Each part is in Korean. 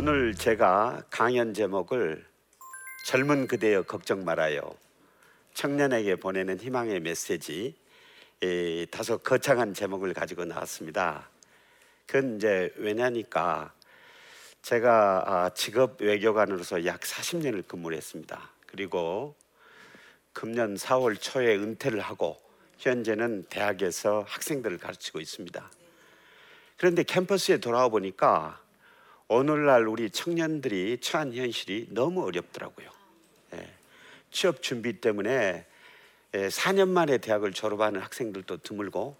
오늘 제가 강연 제목을 젊은 그대여 걱정 말아요. 청년에게 보내는 희망의 메시지 이, 다소 거창한 제목을 가지고 나왔습니다. 그건 이제 왜냐니까 제가 아, 직업 외교관으로서 약 40년을 근무를 했습니다. 그리고 금년 4월 초에 은퇴를 하고 현재는 대학에서 학생들을 가르치고 있습니다. 그런데 캠퍼스에 돌아와 보니까 오늘날 우리 청년들이 처한 현실이 너무 어렵더라고요. 예, 취업 준비 때문에 예, 4년 만에 대학을 졸업하는 학생들도 드물고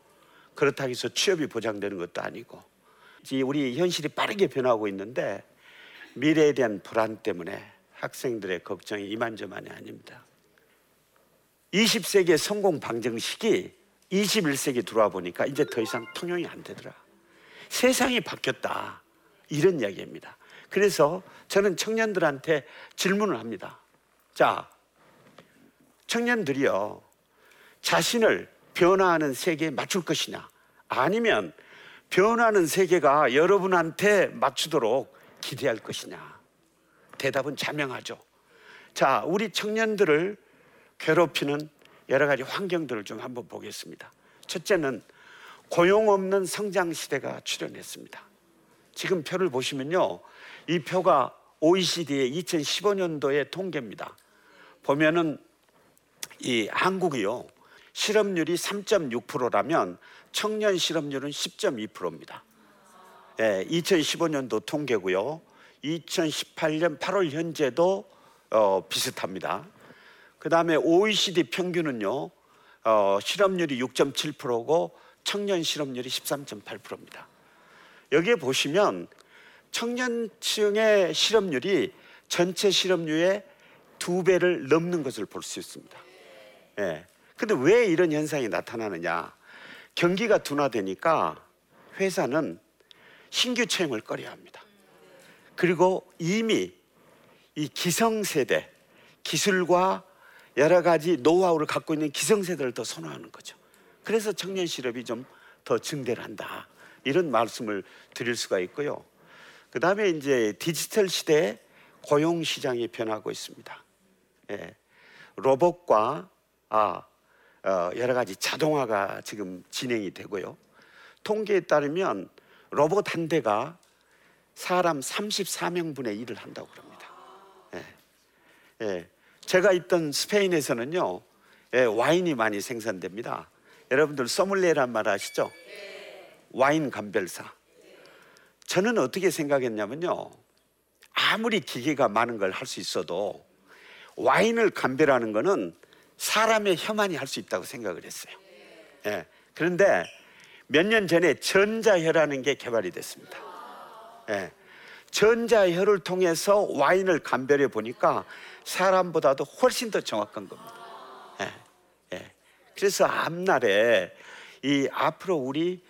그렇다고 해서 취업이 보장되는 것도 아니고 이 우리 현실이 빠르게 변하고 있는데 미래에 대한 불안 때문에 학생들의 걱정이 이만저만이 아닙니다. 20세기의 성공 방정식이 21세기 들어와 보니까 이제 더 이상 통용이 안 되더라. 세상이 바뀌었다. 이런 이야기입니다. 그래서 저는 청년들한테 질문을 합니다. 자, 청년들이요. 자신을 변화하는 세계에 맞출 것이냐? 아니면 변화하는 세계가 여러분한테 맞추도록 기대할 것이냐? 대답은 자명하죠. 자, 우리 청년들을 괴롭히는 여러 가지 환경들을 좀 한번 보겠습니다. 첫째는 고용 없는 성장 시대가 출현했습니다. 지금 표를 보시면요. 이 표가 OECD의 2015년도의 통계입니다. 보면은 이 한국이요. 실업률이 3.6%라면 청년 실업률은 10.2%입니다. 예, 2015년도 통계고요. 2018년 8월 현재도 어, 비슷합니다. 그 다음에 OECD 평균은요, 어, 실업률이 6.7%고 청년 실업률이 13.8%입니다. 여기에 보시면 청년층의 실업률이 전체 실업률의 두 배를 넘는 것을 볼 수 있습니다. 예. 근데 왜 이런 현상이 나타나느냐? 경기가 둔화되니까 회사는 신규 채용을 꺼려 합니다. 그리고 이미 이 기성세대, 기술과 여러 가지 노하우를 갖고 있는 기성세대를 더 선호하는 거죠. 그래서 청년 실업이 좀 더 증대를 한다. 이런 말씀을 드릴 수가 있고요. 그 다음에 이제 디지털 시대에 고용 시장이 변하고 있습니다. 예. 로봇과 아, 어, 여러 가지 자동화가 지금 진행이 되고요. 통계에 따르면 로봇 한 대가 사람 34명분의 일을 한다고 그럽니다. 예. 예. 제가 있던 스페인에서는요, 예, 와인이 많이 생산됩니다. 여러분들 소믈리에란 말 아시죠? 와인 감별사. 저는 어떻게 생각했냐면요. 아무리 기계가 많은 걸 할 수 있어도 와인을 감별하는 거는 사람의 혀만이 할 수 있다고 생각을 했어요. 예. 그런데 몇 년 전에 전자혀라는 게 개발이 됐습니다. 예. 전자혀를 통해서 와인을 감별해 보니까 사람보다도 훨씬 더 정확한 겁니다. 예. 예. 그래서 앞날에 이 앞으로 우리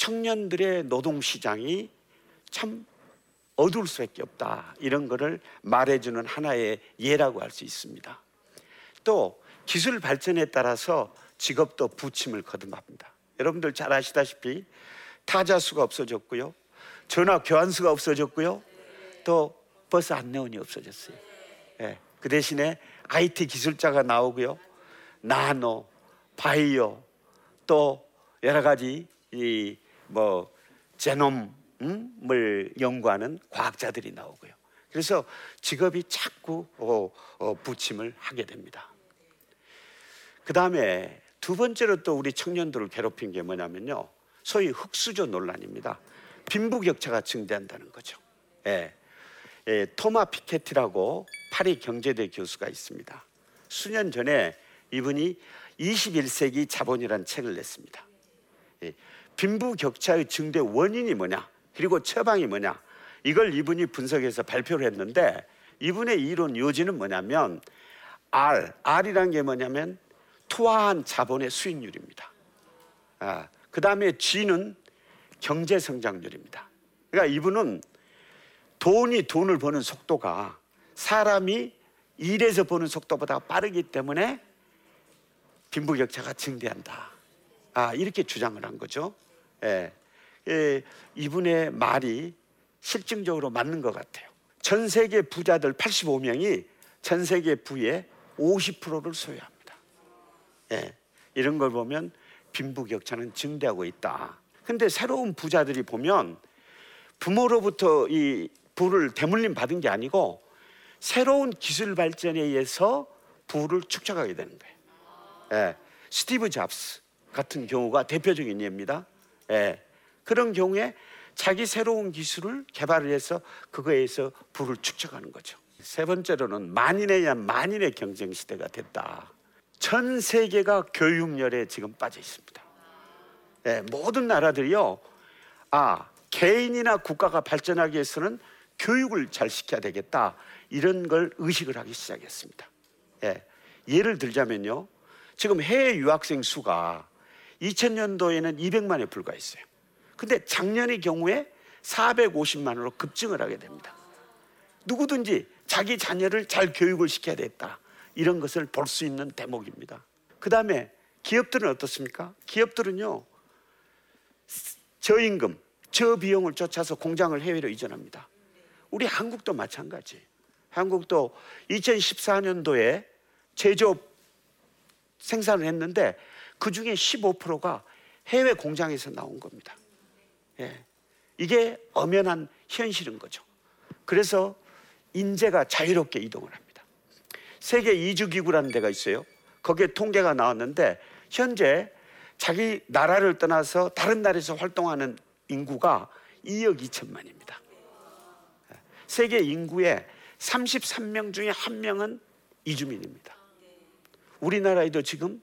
청년들의 노동 시장이 참 어두울 수밖에 없다. 이런 거를 말해주는 하나의 예라고 할 수 있습니다. 또 기술 발전에 따라서 직업도 부침을 거듭합니다. 여러분들 잘 아시다시피 타자 수가 없어졌고요. 전화 교환 수가 없어졌고요. 또 버스 안내원이 없어졌어요. 예. 그 대신에 IT 기술자가 나오고요. 나노, 바이오, 또 여러 가지 이 뭐 제놈을 연구하는 과학자들이 나오고요. 그래서 직업이 자꾸 어, 어, 부침을 하게 됩니다. 그 다음에 두 번째로 또 우리 청년들을 괴롭힌 게 뭐냐면요. 소위 흑수저 논란입니다. 빈부격차가 증대한다는 거죠. 예. 예, 토마 피케티라고 파리 경제대 교수가 있습니다. 수년 전에 이분이 21세기 자본이라는 책을 냈습니다. 예, 빈부격차의 증대 원인이 뭐냐, 그리고 처방이 뭐냐, 이걸 이분이 분석해서 발표를 했는데 이분의 이론 요지는 뭐냐면 R, R이란 게 뭐냐면 투하한 자본의 수익률입니다. 아, 그 다음에 G는 경제 성장률입니다. 그러니까 이분은 돈이 돈을 버는 속도가 사람이 일에서 버는 속도보다 빠르기 때문에 빈부격차가 증대한다. 아, 이렇게 주장을 한 거죠. 예. 예, 이분의 말이 실증적으로 맞는 것 같아요. 전 세계 부자들 85명이 전 세계 부의 50%를 소유합니다. 예, 이런 걸 보면 빈부격차는 증대하고 있다. 근데 새로운 부자들이 보면 부모로부터 이 부를 대물림 받은 게 아니고 새로운 기술 발전에 의해서 부를 축적하게 되는 거예요. 예, 스티브 잡스 같은 경우가 대표적인 예입니다. 예, 그런 경우에 자기 새로운 기술을 개발을 해서 그거에 서 부를 축적하는 거죠. 세 번째로는 만인에 의한 만인의 경쟁 시대가 됐다. 전 세계가 교육열에 지금 빠져 있습니다. 예, 모든 나라들이요. 아, 개인이나 국가가 발전하기 위해서는 교육을 잘 시켜야 되겠다. 이런 걸 의식을 하기 시작했습니다. 예, 예를 들자면요. 지금 해외 유학생 수가 2000년도에는 200만에 불과했어요. 근데 작년의 경우에 450만으로 급증을 하게 됩니다. 누구든지 자기 자녀를 잘 교육을 시켜야 되겠다. 이런 것을 볼 수 있는 대목입니다. 그 다음에 기업들은 어떻습니까? 기업들은요, 저임금, 저비용을 쫓아서 공장을 해외로 이전합니다. 우리 한국도 마찬가지. 한국도 2014년도에 제조업 생산을 했는데 그 중에 15%가 해외 공장에서 나온 겁니다. 예. 이게 엄연한 현실인 거죠. 그래서 인재가 자유롭게 이동을 합니다. 세계 이주기구라는 데가 있어요. 거기에 통계가 나왔는데 현재 자기 나라를 떠나서 다른 나라에서 활동하는 인구가 2억 2천만입니다. 세계 인구의 33명 중에 한 명은 이주민입니다. 우리나라에도 지금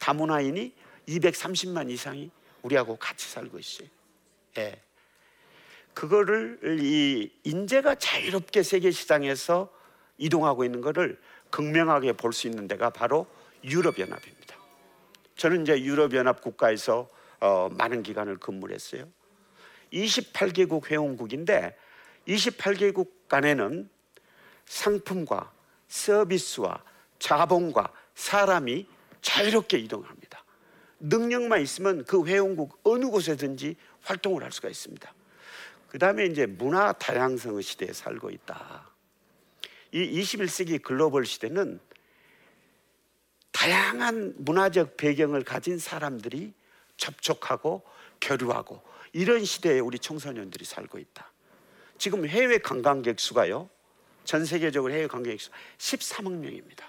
다문화인이 230만 이상이 우리하고 같이 살고 있어요. 예. 그거를 이 인재가 자유롭게 세계 시장에서 이동하고 있는 것을 극명하게 볼 수 있는 데가 바로 유럽 연합입니다. 저는 이제 유럽 연합 국가에서 어, 많은 기간을 근무를 했어요. 28개국 회원국인데 28개국 간에는 상품과 서비스와 자본과 사람이 자유롭게 이동합니다. 능력만 있으면 그 회원국 어느 곳에든지 활동을 할 수가 있습니다. 그 다음에 이제 문화 다양성의 시대에 살고 있다. 이 21세기 글로벌 시대는 다양한 문화적 배경을 가진 사람들이 접촉하고 교류하고 이런 시대에 우리 청소년들이 살고 있다. 지금 해외 관광객 수가요. 전 세계적으로 해외 관광객 수 13억 명입니다.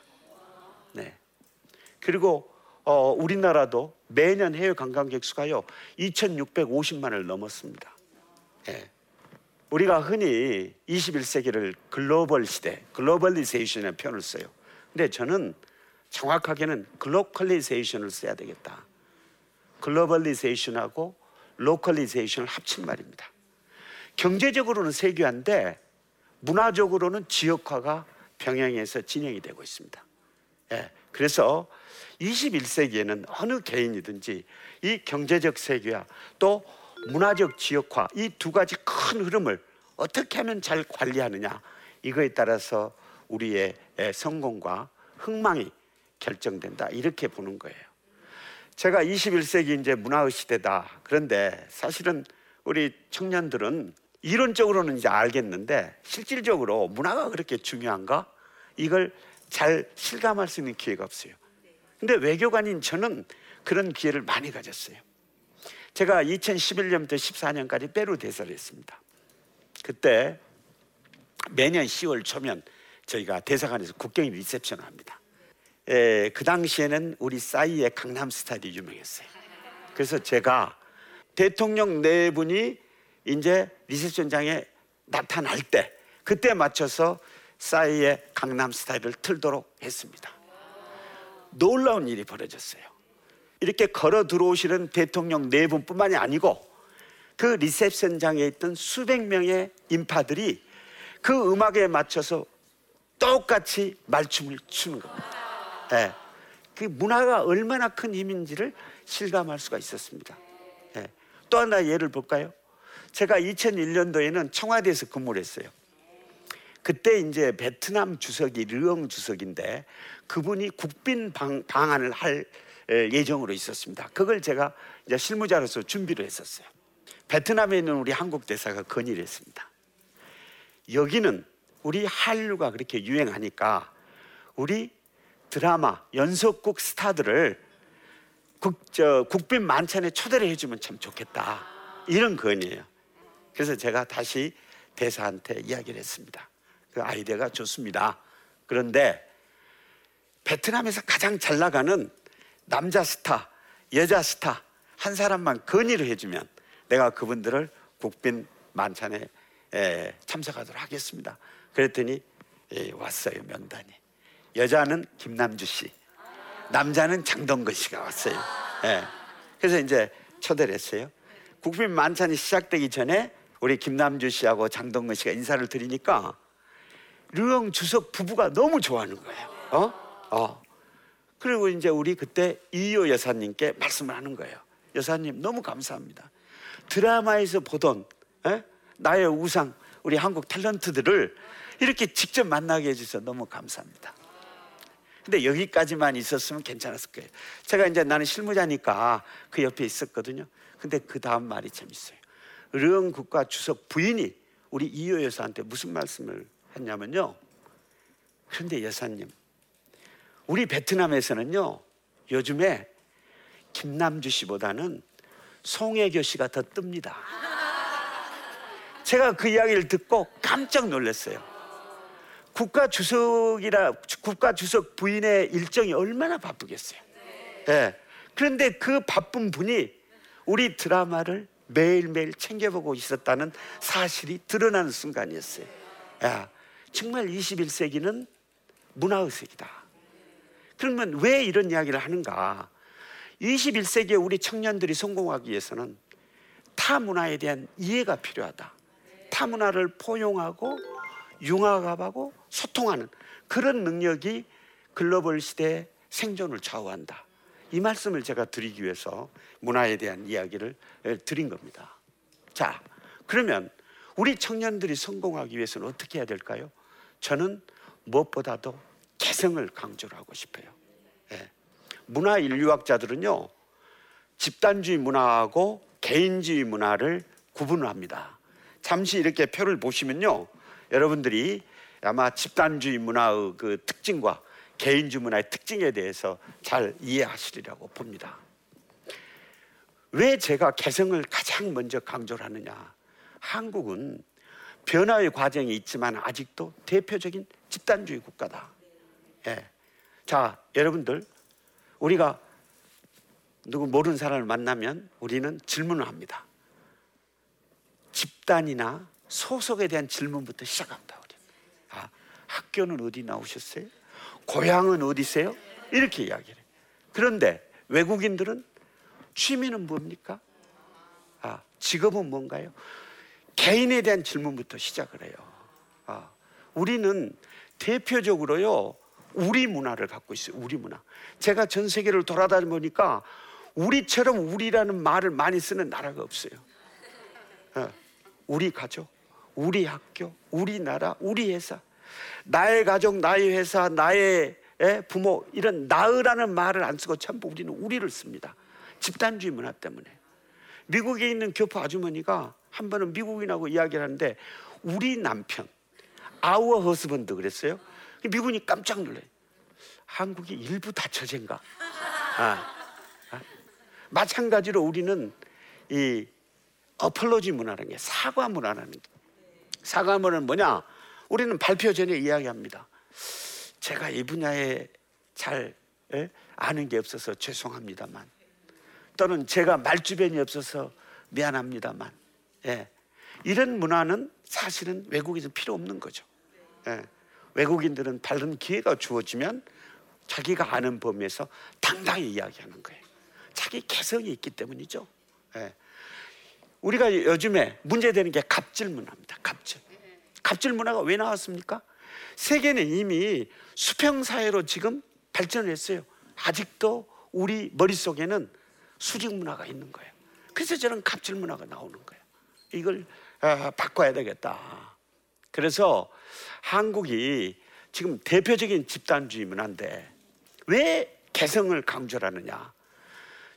네. 그리고 어, 우리나라도 매년 해외 관광객 수가요 2,650만을 넘었습니다. 예. 우리가 흔히 21세기를 글로벌 시대, globalization이라는 표현을 써요. 근데 저는 정확하게는 glocalization을 써야 되겠다. globalization하고 localization을 합친 말입니다. 경제적으로는 세계화인데 문화적으로는 지역화가 병행해서 진행이 되고 있습니다. 예. 그래서 21세기에는 어느 개인이든지 이 경제적 세계화 또 문화적 지역화 이 두 가지 큰 흐름을 어떻게 하면 잘 관리하느냐 이거에 따라서 우리의 성공과 흥망이 결정된다 이렇게 보는 거예요. 제가 21세기 이제 문화의 시대다. 그런데 사실은 우리 청년들은 이론적으로는 이제 알겠는데 실질적으로 문화가 그렇게 중요한가? 이걸 잘 실감할 수 있는 기회가 없어요. 근데 외교관인 저는 그런 기회를 많이 가졌어요. 제가 2011년부터 14년까지 페루 대사를 했습니다. 그때 매년 10월 초면 저희가 대사관에서 국경 리셉션을 합니다. 에, 그 당시에는 우리 싸이의 강남 스타일이 유명했어요. 그래서 제가 대통령 네 분이 이제 리셉션장에 나타날 때 그때 맞춰서 싸이의 강남 스타일을 틀도록 했습니다. 놀라운 일이 벌어졌어요. 이렇게 걸어 들어오시는 대통령 네 분뿐만이 아니고 그 리셉션장에 있던 수백 명의 인파들이 그 음악에 맞춰서 똑같이 말춤을 추는 겁니다. 네. 그 문화가 얼마나 큰 힘인지를 실감할 수가 있었습니다. 네. 또 하나 예를 볼까요? 제가 2001년도에는 청와대에서 근무를 했어요. 그때 이제 베트남 주석이 르엉 주석인데 그분이 국빈 방, 방한을 할 예정으로 있었습니다. 그걸 제가 이제 실무자로서 준비를 했었어요. 베트남에 있는 우리 한국 대사가 건의를 했습니다. 여기는 우리 한류가 그렇게 유행하니까 우리 드라마 연속극 스타들을 국, 저, 국빈 만찬에 초대를 해주면 참 좋겠다 이런 건이에요. 그래서 제가 다시 대사한테 이야기를 했습니다. 그 아이디어가 좋습니다. 그런데 베트남에서 가장 잘 나가는 남자 스타, 여자 스타 한 사람만 건의를 해주면 내가 그분들을 국빈 만찬에 에, 참석하도록 하겠습니다. 그랬더니 예, 왔어요 명단이. 여자는 김남주 씨, 남자는 장동건 씨가 왔어요. 예. 그래서 이제 초대를 했어요. 국빈 만찬이 시작되기 전에 우리 김남주 씨하고 장동건 씨가 인사를 드리니까 르엉 주석 부부가 너무 좋아하는 거예요. 어? 어. 그리고 이제 우리 그때 이효 여사님께 말씀을 하는 거예요. 여사님 너무 감사합니다. 드라마에서 보던 에? 나의 우상 우리 한국 탤런트들을 이렇게 직접 만나게 해주셔서 너무 감사합니다. 근데 여기까지만 있었으면 괜찮았을 거예요. 제가 이제 나는 실무자니까 그 옆에 있었거든요. 근데 그 다음 말이 재밌어요. 르엉 국가 주석 부인이 우리 이효 여사한테 무슨 말씀을 했냐면요. 그런데 여사님, 우리 베트남에서는요, 요즘에 김남주 씨보다는 송혜교 씨가 더 뜹니다. 제가 그 이야기를 듣고 깜짝 놀랐어요. 국가 주석이라 국가 주석 부인의 일정이 얼마나 바쁘겠어요. 예. 네. 그런데 그 바쁜 분이 우리 드라마를 매일매일 챙겨보고 있었다는 사실이 드러나는 순간이었어요. 야, 정말 21세기는 문화의 세기다. 그러면 왜 이런 이야기를 하는가? 21세기에 우리 청년들이 성공하기 위해서는 타 문화에 대한 이해가 필요하다. 타 문화를 포용하고 융합하고 소통하는 그런 능력이 글로벌 시대의 생존을 좌우한다. 이 말씀을 제가 드리기 위해서 문화에 대한 이야기를 드린 겁니다. 자, 그러면 우리 청년들이 성공하기 위해서는 어떻게 해야 될까요? 저는 무엇보다도 개성을 강조를 하고 싶어요. 예. 문화 인류학자들은요, 집단주의 문화하고 개인주의 문화를 구분합니다. 잠시 이렇게 표를 보시면요, 여러분들이 아마 집단주의 문화의 그 특징과 개인주의 문화의 특징에 대해서 잘 이해하시리라고 봅니다. 왜 제가 개성을 가장 먼저 강조를 하느냐? 한국은 변화의 과정이 있지만 아직도 대표적인 집단주의 국가다. 예. 자, 여러분들, 우리가 누구 모르는 사람을 만나면 우리는 질문을 합니다. 집단이나 소속에 대한 질문부터 시작합니다. 우리. 아, 학교는 어디 나오셨어요? 고향은 어디세요? 이렇게 이야기를 해요. 그런데 외국인들은 취미는 뭡니까? 아, 직업은 뭔가요? 개인에 대한 질문부터 시작을 해요. 아, 우리는 대표적으로요, 우리 문화를 갖고 있어요. 우리 문화. 제가 전 세계를 돌아다니 보니까 우리처럼 우리라는 말을 많이 쓰는 나라가 없어요. 어, 우리 가족, 우리 학교, 우리 나라, 우리 회사. 나의 가족, 나의 회사, 나의 부모 이런 나으라는 말을 안 쓰고 전부 우리는 우리를 씁니다. 집단주의 문화 때문에. 미국에 있는 교포 아주머니가 한 번은 미국인하고 이야기를 하는데 우리 남편, 아우어 허스번드 그랬어요. 미국인이 깜짝 놀래 한국이 일부 다처제인가? 아, 아. 마찬가지로 우리는 이 어플로지 문화라는 게 사과 문화라는 게 사과 문화는 뭐냐? 우리는 발표 전에 이야기합니다. 제가 이 분야에 잘 예? 아는 게 없어서 죄송합니다만 또는 제가 말주변이 없어서 미안합니다만 예. 이런 문화는 사실은 외국에서 필요 없는 거죠. 예. 외국인들은 다른 기회가 주어지면 자기가 아는 범위에서 당당히 이야기하는 거예요. 자기 개성이 있기 때문이죠. 예. 우리가 요즘에 문제되는 게 갑질 문화입니다. 갑질. 갑질 문화가 왜 나왔습니까? 세계는 이미 수평 사회로 지금 발전했어요. 아직도 우리 머릿속에는 수직 문화가 있는 거예요. 그래서 저는 갑질 문화가 나오는 거예요. 이걸 아, 바꿔야 되겠다. 그래서 한국이 지금 대표적인 집단주의 문화인데 왜 개성을 강조하느냐?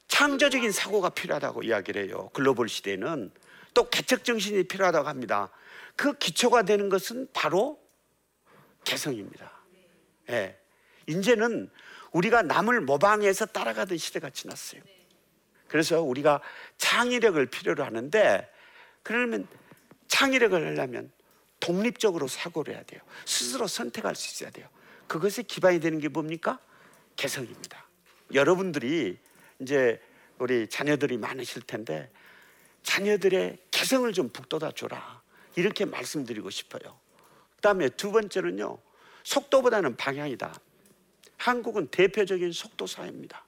창조적인 사고가 필요하다고 이야기를 해요. 글로벌 시대에는 또 개척 정신이 필요하다고 합니다. 그 기초가 되는 것은 바로 개성입니다. 예. 이제는 우리가 남을 모방해서 따라가던 시대가 지났어요. 그래서 우리가 창의력을 필요로 하는데 그러면 창의력을 하려면 독립적으로 사고를 해야 돼요. 스스로 선택할 수 있어야 돼요. 그것에 기반이 되는 게 뭡니까? 개성입니다. 여러분들이 이제 우리 자녀들이 많으실 텐데 자녀들의 개성을 좀 북돋아 줘라. 이렇게 말씀드리고 싶어요. 그다음에 두 번째는요. 속도보다는 방향이다. 한국은 대표적인 속도 사회입니다.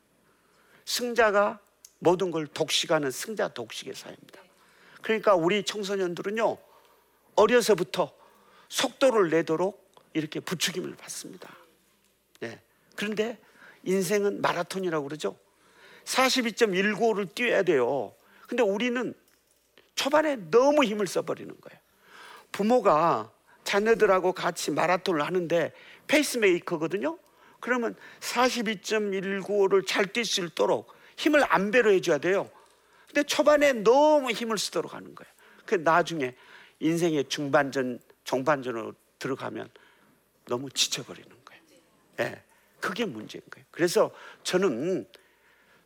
승자가 모든 걸 독식하는 승자 독식의 사회입니다. 그러니까 우리 청소년들은요. 어려서부터 속도를 내도록 이렇게 부추김을 받습니다. 예. 그런데 인생은 마라톤이라고 그러죠. 42.195를 뛰어야 돼요. 근데 우리는 초반에 너무 힘을 써버리는 거예요. 부모가 자녀들하고 같이 마라톤을 하는데 페이스메이커거든요. 그러면 42.195를 잘 뛸 수 있도록 힘을 안 배로 해줘야 돼요. 근데 초반에 너무 힘을 쓰도록 하는 거예요. 그 나중에 인생의 중반전, 종반전으로 들어가면 너무 지쳐버리는 거예요. 예, 그게 문제인 거예요. 그래서 저는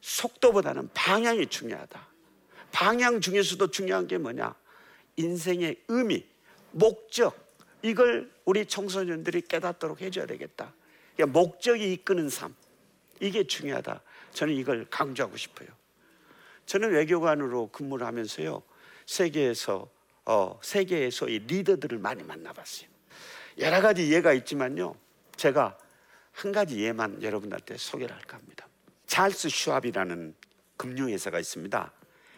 속도보다는 방향이 중요하다. 방향 중에서도 중요한 게 뭐냐? 인생의 의미, 목적, 이걸 우리 청소년들이 깨닫도록 해줘야 되겠다. 그러니까 목적이 이끄는 삶, 이게 중요하다. 저는 이걸 강조하고 싶어요. 저는 외교관으로 근무를 하면서요, 세계에서 어, 세계에서 이 리더들을 많이 만나봤어요. 여러 가지 예가 있지만요, 제가 한 가지 예만 여러분한테 소개를 할까 합니다. 찰스 슈압이라는 금융회사가 있습니다.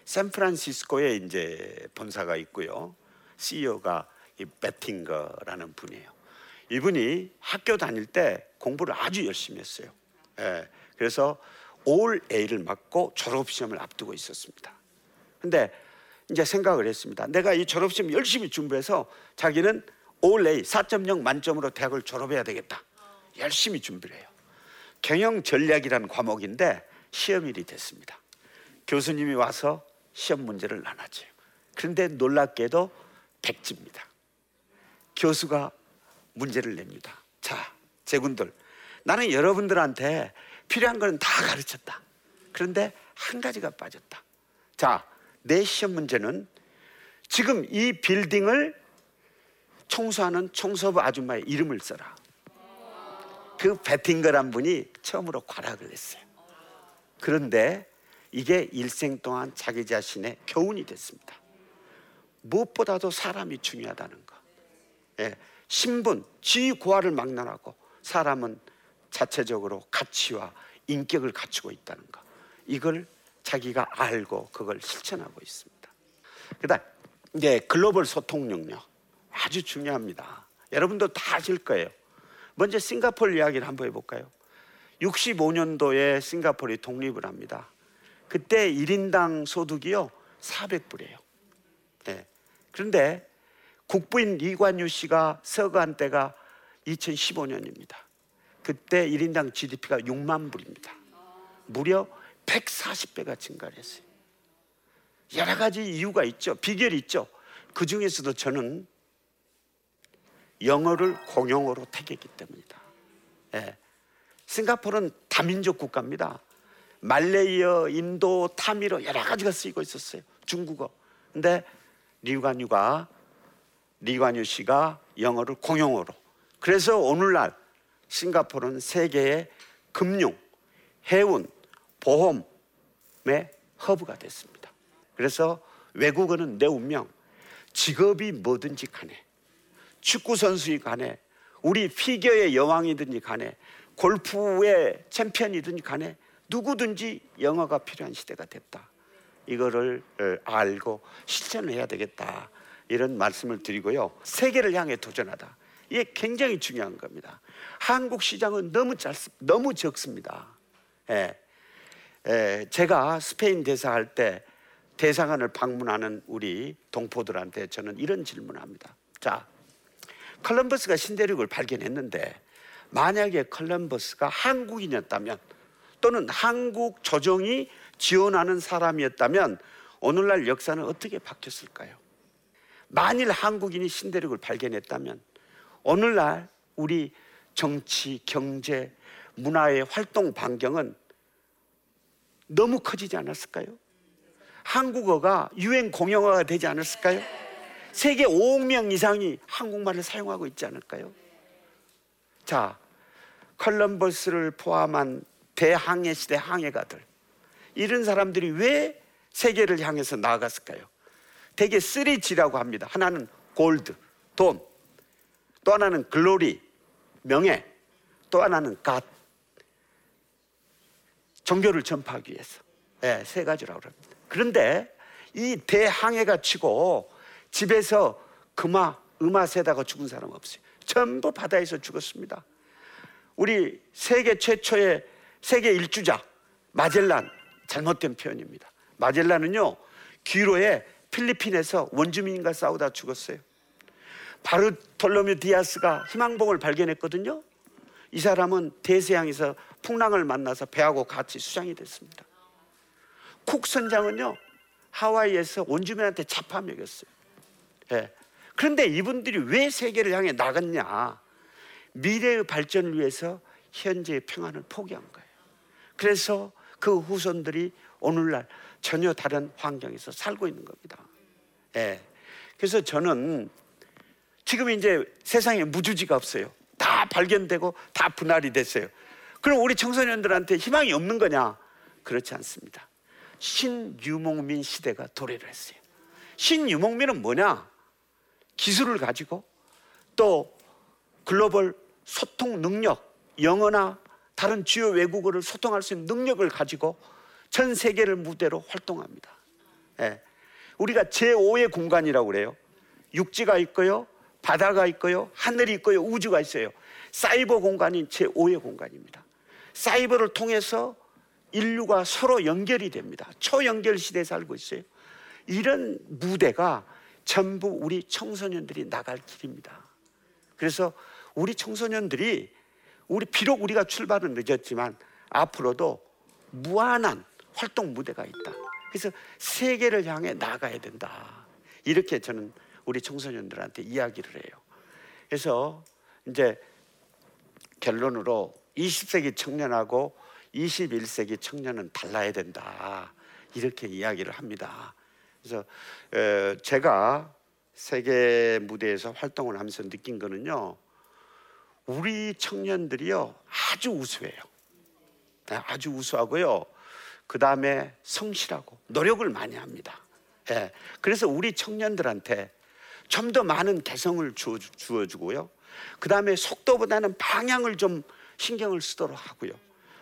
샌프란시스코에 이제 본사가 있고요. CEO가 이 베팅거라는 분이에요. 이분이 학교 다닐 때 공부를 아주 열심히 했어요. 예, 그래서 올 A를 맞고 졸업 시험을 앞두고 있었습니다. 근데 이제 생각을 했습니다. 내가 이 졸업 시험 열심히 준비해서 자기는 올 A 4.0 만점으로 대학을 졸업해야 되겠다. 열심히 준비를 해요. 경영 전략이라는 과목인데 시험일이 됐습니다. 교수님이 와서 시험 문제를 나눠줘요. 그런데 놀랍게도 백지입니다. 교수가 문제를 냅니다. 자, 제군들, 나는 여러분들한테 필요한 거는 다 가르쳤다. 그런데 한 가지가 빠졌다. 자, 내 시험 문제는 지금 이 빌딩을 청소하는 청소부 아줌마의 이름을 써라. 그 베팅거란 분이 처음으로 과락을 했어요. 그런데 이게 일생 동안 자기 자신의 교훈이 됐습니다. 무엇보다도 사람이 중요하다는 거. 예, 신분, 지위, 고하를 막론하고 사람은 자체적으로 가치와 인격을 갖추고 있다는 거. 이걸 자기가 알고 그걸 실천하고 있습니다. 그다음 이제 글로벌 소통 능력 아주 중요합니다. 여러분도 다 아실 거예요. 먼저 싱가포르 이야기를 한번 해볼까요? 65년도에 싱가포르이 독립을 합니다. 그때 1인당 소득이요 400불이에요. 네. 그런데 국부인 이관유 씨가 서거한 때가 2015년입니다. 그때 1인당 GDP가 6만 불입니다. 무려 140배가 증가를 했어요. 여러 가지 이유가 있죠. 비결이 있죠. 그 중에서도 저는 영어를 공용어로 택했기 때문이다. 예. 싱가포르는 다민족 국가입니다. 말레이어, 인도, 타미로 여러 가지가 쓰이고 있었어요. 중국어. 근데 리관유가 리관유 씨가 영어를 공용어로. 그래서 오늘날 싱가포르는 세계의 금융, 해운, 보험의 허브가 됐습니다. 그래서 외국어는 내 운명, 직업이 뭐든지 간에, 축구 선수이 간에, 우리 피겨의 여왕이든지 간에, 골프의 챔피언이든지 간에 누구든지 영어가 필요한 시대가 됐다. 이거를 어, 알고 실천을 해야 되겠다. 이런 말씀을 드리고요. 세계를 향해 도전하다. 이게 굉장히 중요한 겁니다. 한국 시장은 너무 짧, 너무 적습니다. 예. 예, 제가 스페인 대사 할 때 대사관을 방문하는 우리 동포들한테 저는 이런 질문을 합니다. 자, 컬럼버스가 신대륙을 발견했는데 만약에 컬럼버스가 한국인이었다면 또는 한국 조정이 지원하는 사람이었다면 오늘날 역사는 어떻게 바뀌었을까요? 만일 한국인이 신대륙을 발견했다면 오늘날 우리 정치, 경제, 문화의 활동 반경은 너무 커지지 않았을까요? 한국어가 유엔 공용어가 되지 않았을까요? 세계 5억 명 이상이 한국말을 사용하고 있지 않을까요? 자, 컬럼버스를 포함한 대항해 시대 항해가들 이런 사람들이 왜 세계를 향해서 나아갔을까요? 대개 3G라고 합니다. 하나는 골드, 돈, 또 하나는 glory, 명예, 또 하나는 God, 종교를 전파하기 위해서. 네, 세 가지라고 합니다. 그런데 이 대항해가 치고 집에서 금화, 음화 세다가 죽은 사람 없어요. 전부 바다에서 죽었습니다. 우리 세계 최초의 세계 일주자 마젤란 잘못된 표현입니다. 마젤란은요 기로에 필리핀에서 원주민과 싸우다 죽었어요. 바르톨로메 디아스가 희망봉을 발견했거든요. 이 사람은 대서양에서 풍랑을 만나서 배하고 같이 수장이 됐습니다. 쿡 선장은요 하와이에서 원주민한테 잡아먹였어요. 예. 그런데 이분들이 왜 세계를 향해 나갔냐? 미래의 발전을 위해서 현재의 평안을 포기한 거예요. 그래서 그 후손들이 오늘날 전혀 다른 환경에서 살고 있는 겁니다. 예. 그래서 저는 지금 이제 세상에 무주지가 없어요. 다 발견되고 다 분할이 됐어요. 그럼 우리 청소년들한테 희망이 없는 거냐? 그렇지 않습니다. 신유목민 시대가 도래를 했어요. 신유목민은 뭐냐? 기술을 가지고 또 글로벌 소통 능력, 영어나 다른 주요 외국어를 소통할 수 있는 능력을 가지고 전 세계를 무대로 활동합니다. 예. 우리가 제5의 공간이라고 그래요. 육지가 있고요, 바다가 있고요, 하늘이 있고요, 우주가 있어요. 사이버 공간인 제5의 공간입니다. 사이버를 통해서 인류가 서로 연결이 됩니다. 초연결 시대에 살고 있어요. 이런 무대가 전부 우리 청소년들이 나갈 길입니다. 그래서 우리 청소년들이 우리 비록 우리가 출발은 늦었지만 앞으로도 무한한 활동 무대가 있다. 그래서 세계를 향해 나가야 된다. 이렇게 저는 우리 청소년들한테 이야기를 해요. 그래서 이제 결론으로 20세기 청년하고 21세기 청년은 달라야 된다. 이렇게 이야기를 합니다. 그래서 제가 세계 무대에서 활동을 하면서 느낀 거는요. 우리 청년들이요 아주 우수해요. 네, 아주 우수하고요. 그 다음에 성실하고 노력을 많이 합니다. 예. 그래서 우리 청년들한테 좀 더 많은 개성을 주어, 주고요. 그 다음에 속도보다는 방향을 좀 신경을 쓰도록 하고요.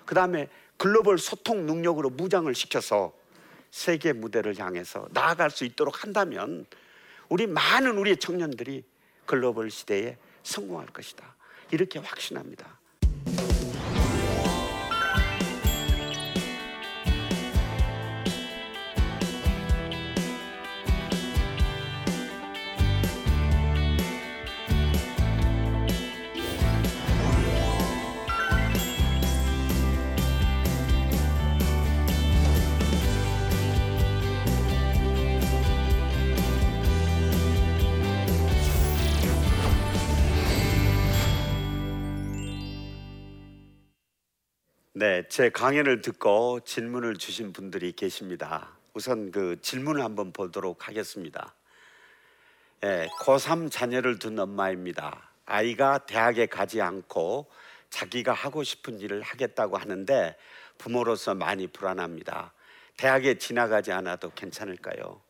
그 다음에 글로벌 소통 능력으로 무장을 시켜서 세계 무대를 향해서 나아갈 수 있도록 한다면 우리 많은 우리 청년들이 글로벌 시대에 성공할 것이다. 이렇게 확신합니다. 네, 제 강연을 듣고 질문을 주신 분들이 계십니다. 우선 그 질문을 한번 보도록 하겠습니다. 예, 고3 자녀를 둔 엄마입니다. 아이가 대학에 가지 않고 자기가 하고 싶은 일을 하겠다고 하는데 부모로서 많이 불안합니다. 대학에 지나가지 않아도 괜찮을까요?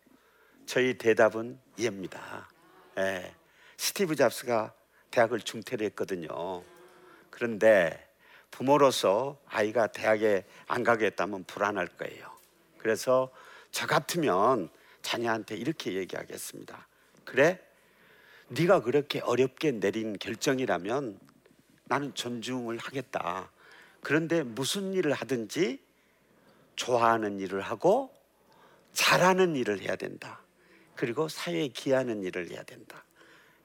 저희 대답은 이해입니다. 예, 스티브 잡스가 대학을 중퇴를 했거든요. 그런데 부모로서 아이가 대학에 안 가겠다면 불안할 거예요. 그래서 저 같으면 자녀한테 이렇게 얘기하겠습니다. 그래? 네가 그렇게 어렵게 내린 결정이라면 나는 존중을 하겠다. 그런데 무슨 일을 하든지 좋아하는 일을 하고 잘하는 일을 해야 된다. 그리고 사회에 기하는 일을 해야 된다.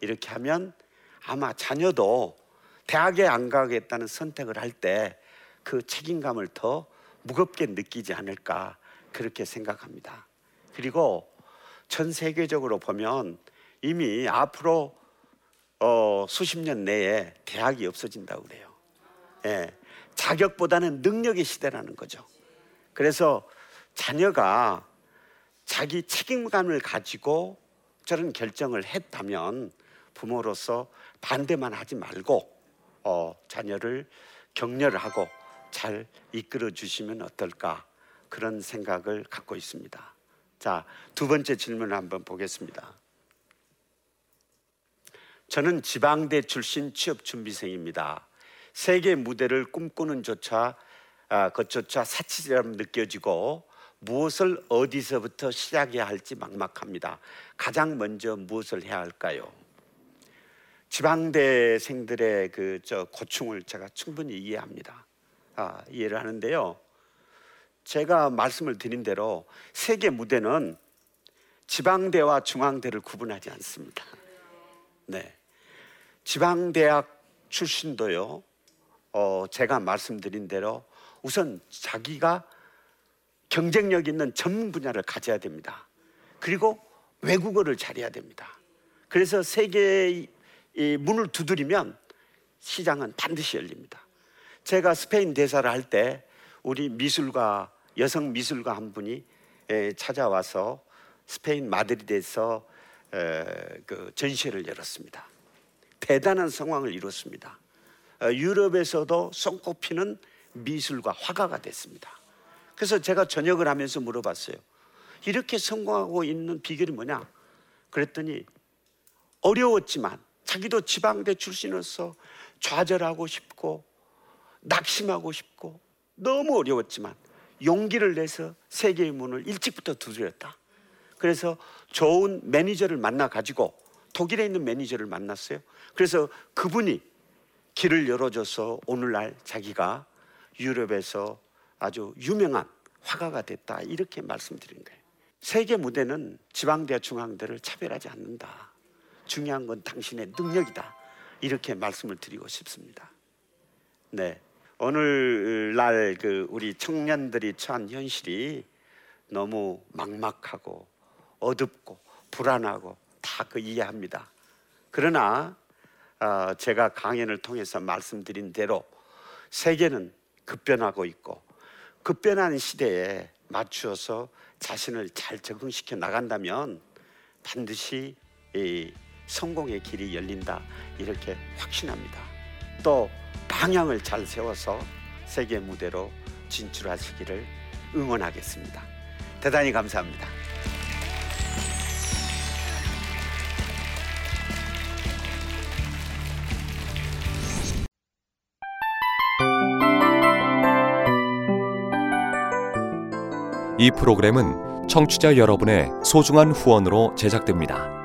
이렇게 하면 아마 자녀도 대학에 안 가겠다는 선택을 할 때 그 책임감을 더 무겁게 느끼지 않을까 그렇게 생각합니다. 그리고 전 세계적으로 보면 이미 앞으로 어, 수십 년 내에 대학이 없어진다고 그래요. 예, 자격보다는 능력의 시대라는 거죠. 그래서 자녀가 자기 책임감을 가지고 저런 결정을 했다면 부모로서 반대만 하지 말고 어, 자녀를 격려를 하고 잘 이끌어 주시면 어떨까 그런 생각을 갖고 있습니다. 자, 두 번째 질문을 한번 보겠습니다. 저는 지방대 출신 취업 준비생입니다. 세계 무대를 꿈꾸는 조차 아, 그조차 사치처럼 느껴지고 무엇을 어디서부터 시작해야 할지 막막합니다. 가장 먼저 무엇을 해야 할까요? 지방대생들의 그 저 고충을 제가 충분히 이해합니다. 아, 이해를 하는데요. 제가 말씀을 드린 대로 세계 무대는 지방대와 중앙대를 구분하지 않습니다. 네. 지방대학 출신도요, 어, 제가 말씀드린 대로 우선 자기가 경쟁력 있는 전문 분야를 가져야 됩니다. 그리고 외국어를 잘해야 됩니다. 그래서 세계 의 문을 두드리면 시장은 반드시 열립니다. 제가 스페인 대사를 할 때 우리 미술가 여성 미술가 한 분이 찾아와서 스페인 마드리드에서 그 전시회를 열었습니다. 대단한 성황을 이뤘습니다. 어, 유럽에서도 손꼽히는 미술과 화가가 됐습니다. 그래서 제가 전역을 하면서 물어봤어요. 이렇게 성공하고 있는 비결이 뭐냐? 그랬더니 어려웠지만 자기도 지방대 출신으로서 좌절하고 싶고 낙심하고 싶고 너무 어려웠지만 용기를 내서 세계의 문을 일찍부터 두드렸다. 그래서 좋은 매니저를 만나 가지고 독일에 있는 매니저를 만났어요. 그래서 그분이 길을 열어줘서 오늘날 자기가 유럽에서 아주 유명한 화가가 됐다 이렇게 말씀드린 거예요. 세계 무대는 지방대 중앙대를 차별하지 않는다. 중요한 건 당신의 능력이다. 이렇게 말씀을 드리고 싶습니다. 네. 오늘날 그 우리 청년들이 처한 현실이 너무 막막하고 어둡고 불안하고 다 그 이해합니다. 그러나 어, 제가 강연을 통해서 말씀드린 대로 세계는 급변하고 있고 급변하는 시대에 맞추어서 자신을 잘 적응시켜 나간다면 반드시 이 성공의 길이 열린다 이렇게 확신합니다. 또 방향을 잘 세워서 세계 무대로 진출하시기를 응원하겠습니다. 대단히 감사합니다. 이 프로그램은 청취자 여러분의 소중한 후원으로 제작됩니다.